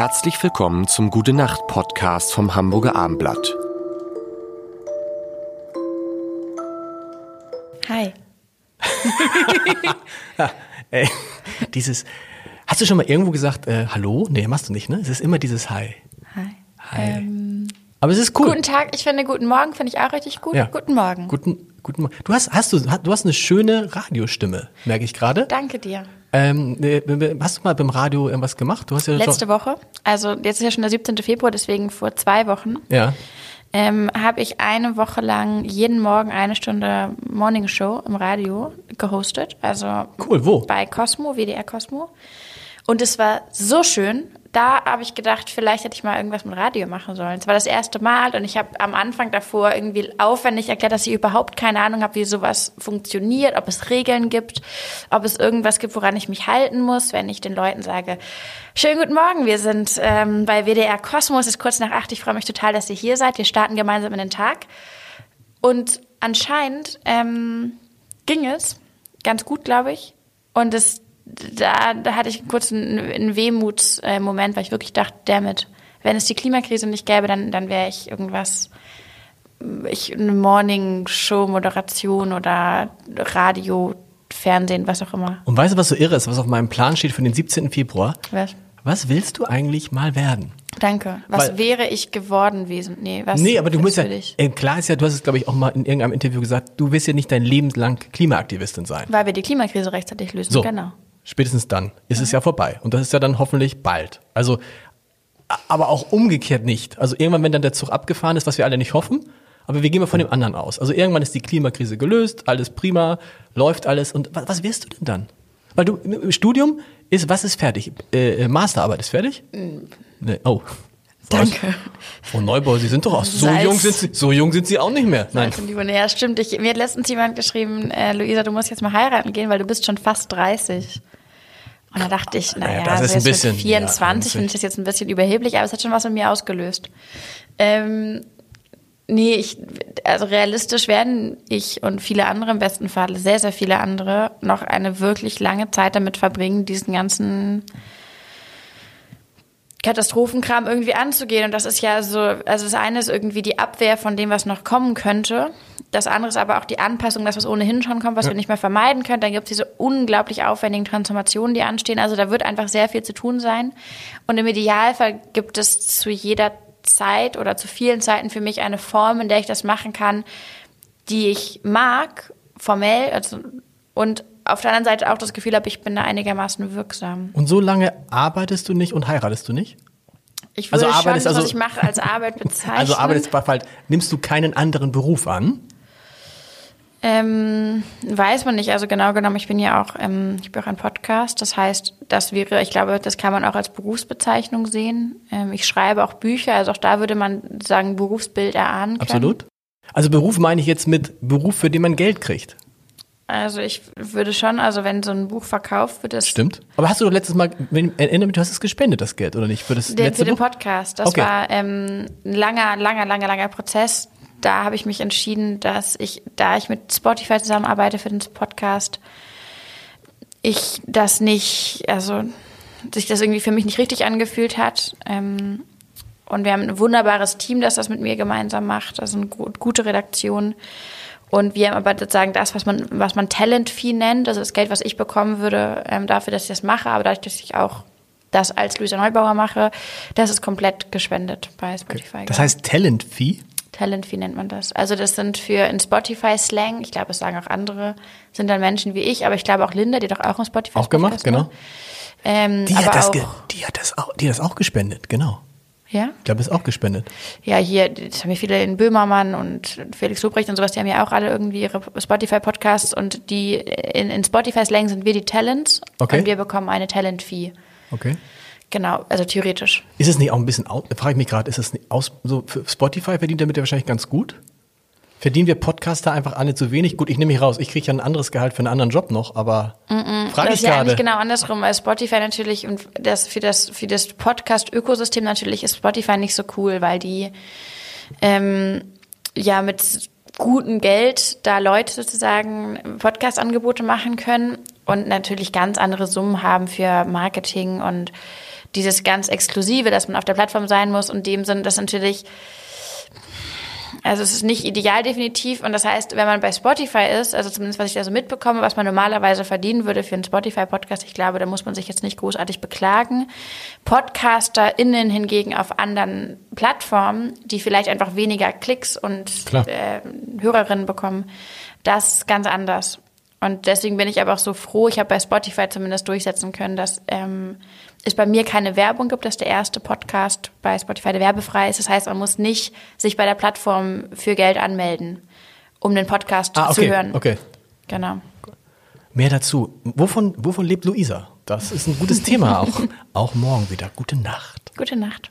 Herzlich willkommen zum Gute Nacht Podcast vom Hamburger Armblatt. Hi. Ey, dieses. Hast du schon mal irgendwo gesagt, äh, hallo? Nee, machst du nicht, ne? Es ist immer dieses Hi. Hi. Hi. Ähm, Aber es ist cool. Guten Tag, ich finde guten Morgen, finde ich auch richtig gut. Ja. Guten Morgen. Guten, guten Morgen. Du hast, hast du, du hast eine schöne Radiostimme, merke ich gerade. Danke dir. Ähm, äh, hast du mal beim Radio irgendwas gemacht? Du hast ja Letzte Woche, also jetzt ist ja schon der 17. Februar, deswegen vor zwei Wochen, Ja. ähm, habe ich eine Woche lang jeden Morgen eine Stunde Morning Show im Radio gehostet. Also Cool, wo? bei Cosmo, WDR Cosmo. Und es war so schön. Da habe ich gedacht, vielleicht hätte ich mal irgendwas mit Radio machen sollen. Es war das erste Mal und ich habe am Anfang davor irgendwie aufwendig erklärt, dass ich überhaupt keine Ahnung habe, wie sowas funktioniert, ob es Regeln gibt, ob es irgendwas gibt, woran ich mich halten muss, wenn ich den Leuten sage, schönen guten Morgen, wir sind ähm, bei WDR Cosmo, es ist kurz nach acht, ich freue mich total, dass ihr hier seid, wir starten gemeinsam in den Tag. Und anscheinend ähm, ging es ganz gut, glaube ich. Und es, da, da hatte ich kurz einen, einen Wehmutsmoment, weil ich wirklich dachte, damit, wenn es die Klimakrise nicht gäbe, dann, dann wäre ich irgendwas, ich eine Morning-Show-Moderation oder Radio, Fernsehen, was auch immer. Und weißt du, was so irre ist, was auf meinem Plan steht für den 17. Februar? Was? Was willst du eigentlich mal werden? Danke. Was Weil- wäre ich geworden gewesen? Nee, was nee, aber du musst ja, äh, klar ist ja, du hast es, glaube ich, auch mal in irgendeinem Interview gesagt, du wirst ja nicht dein Leben lang Klimaaktivistin sein. Weil wir die Klimakrise rechtzeitig lösen, So, genau. Spätestens dann ist es ja vorbei. Und das ist ja dann hoffentlich bald. Also, aber auch umgekehrt nicht. Also irgendwann, wenn dann der Zug abgefahren ist, was wir alle nicht hoffen, aber wir gehen mal von dem anderen aus. Also irgendwann ist die Klimakrise gelöst, alles prima, läuft alles. Und was, was wirst du denn dann? Weil du im Studium ist, was ist fertig? Äh, äh, Masterarbeit ist fertig? Nee, oh. Danke. Frau Neubauer, Sie sind doch auch so Salz. jung sind Sie, so jung sind Sie auch nicht mehr. Nein. Ja, stimmt. Ich, mir hat letztens jemand geschrieben, äh, Luisa, du musst jetzt mal heiraten gehen, weil du bist schon fast 30. Und da dachte ich, naja, das also ist ein jetzt mit bisschen- 24 ja, finde ich das jetzt ein bisschen überheblich, aber es hat schon was in mir ausgelöst. Ähm, nee, ich, also realistisch werden ich und viele andere im besten Fall, sehr, sehr viele andere, noch eine wirklich lange Zeit damit verbringen, diesen ganzen Katastrophenkram irgendwie anzugehen. Und das ist ja so, also das eine ist irgendwie die Abwehr von dem, was noch kommen könnte. Das andere ist aber auch die Anpassung, das, was ohnehin schon kommt, was wir nicht mehr vermeiden können. Dann gibt es diese unglaublich aufwendigen Transformationen, die anstehen. Also da wird einfach sehr viel zu tun sein. Und im Idealfall gibt es zu jeder Zeit oder zu vielen Zeiten für mich eine Form, in der ich das machen kann, die ich mag, formell, also, und auf der anderen Seite auch das Gefühl habe, ich bin da einigermaßen wirksam. Und so lange arbeitest du nicht und heiratest du nicht? Ich Also würde schon arbeitest das, was also- ich mache, als Arbeit bezeichnen. Also arbeitest bald, nimmst du keinen anderen Beruf an? Ähm, weiß man nicht. Also genau genommen, ich bin ja auch, ähm, ich bin auch ein Podcast. Das heißt, das wäre, ich glaube, das kann man auch als Berufsbezeichnung sehen. Ähm, ich schreibe auch Bücher, also auch da würde man sagen, Berufsbild erahnen können. Absolut. Also Beruf meine ich jetzt mit Beruf, für den man Geld kriegt. Also ich würde schon, also wenn so ein Buch verkauft wird, das Stimmt. Aber hast du doch letztes Mal, erinnere mich, du hast es gespendet, das Geld, oder nicht? Für das Den, letzte für den Buch? Podcast. Das Okay. war ähm, ein langer, langer, langer, langer Prozess. Da habe ich mich entschieden, dass ich, da ich mit Spotify zusammenarbeite für den Podcast, ich das nicht, also sich das irgendwie für mich nicht richtig angefühlt hat. Ähm, und wir haben ein wunderbares Team, das das mit mir gemeinsam macht. Also eine gu- gute Redaktion. Und wir haben aber sozusagen das, was man, was man Talent-Fee nennt, also das Geld, was ich bekommen würde, ähm, dafür, dass ich das mache, aber dadurch, dass ich auch das als Luisa Neubauer mache, das ist komplett gespendet bei Spotify. Das heißt Talent? Talent-Fee nennt man das. Also das sind für in Spotify-Slang, ich glaube, es sagen auch andere, sind dann Menschen wie ich, aber ich glaube auch Linda, die doch auch im Spotify Auch gemacht, genau. Ähm, Die hat, das auch, die, hat das auch, die hat das auch gespendet, genau. ja? Ich glaube, ist auch gespendet. Ja, hier, das haben ja viele in Böhmermann und Felix Lobrecht und sowas, die haben ja auch alle irgendwie ihre Spotify-Podcasts und die in, in Spotify-Slang sind wir die Talents Okay. und wir bekommen eine Talent-Fee. Okay. Genau, also theoretisch. Ist es nicht auch ein bisschen, frage ich mich gerade, ist es nicht aus, so für Spotify verdient damit ja wahrscheinlich ganz gut? Verdienen wir Podcaster einfach alle zu wenig? Gut, ich nehme mich raus. Ich kriege ja ein anderes Gehalt für einen anderen Job noch, aber frage Das ich ist ja gerade. eigentlich genau andersrum, weil Spotify natürlich und das für das für das Podcast-Ökosystem natürlich ist Spotify nicht so cool, weil die ähm, ja mit gutem Geld da Leute sozusagen Podcast-Angebote machen können und natürlich ganz andere Summen haben für Marketing und dieses ganz Exklusive, dass man auf der Plattform sein muss. Und dem Sinne, das natürlich also es ist nicht ideal definitiv und das heißt, wenn man bei Spotify ist, also zumindest was ich da so mitbekomme, was man normalerweise verdienen würde für einen Spotify-Podcast, ich glaube, da muss man sich jetzt nicht großartig beklagen. PodcasterInnen hingegen auf anderen Plattformen, die vielleicht einfach weniger Klicks und äh, Hörerinnen bekommen, das ist ganz anders. Und deswegen bin ich aber auch so froh, ich habe bei Spotify zumindest durchsetzen können, dass ähm, es bei mir keine Werbung gibt, dass der erste Podcast bei Spotify der werbefrei ist. Das heißt, man muss nicht sich bei der Plattform für Geld anmelden, um den Podcast ah, okay, zu hören. Okay. Genau. Mehr dazu. Wovon, wovon lebt Luisa? Das ist ein gutes Thema auch. auch morgen wieder. Gute Nacht. Gute Nacht.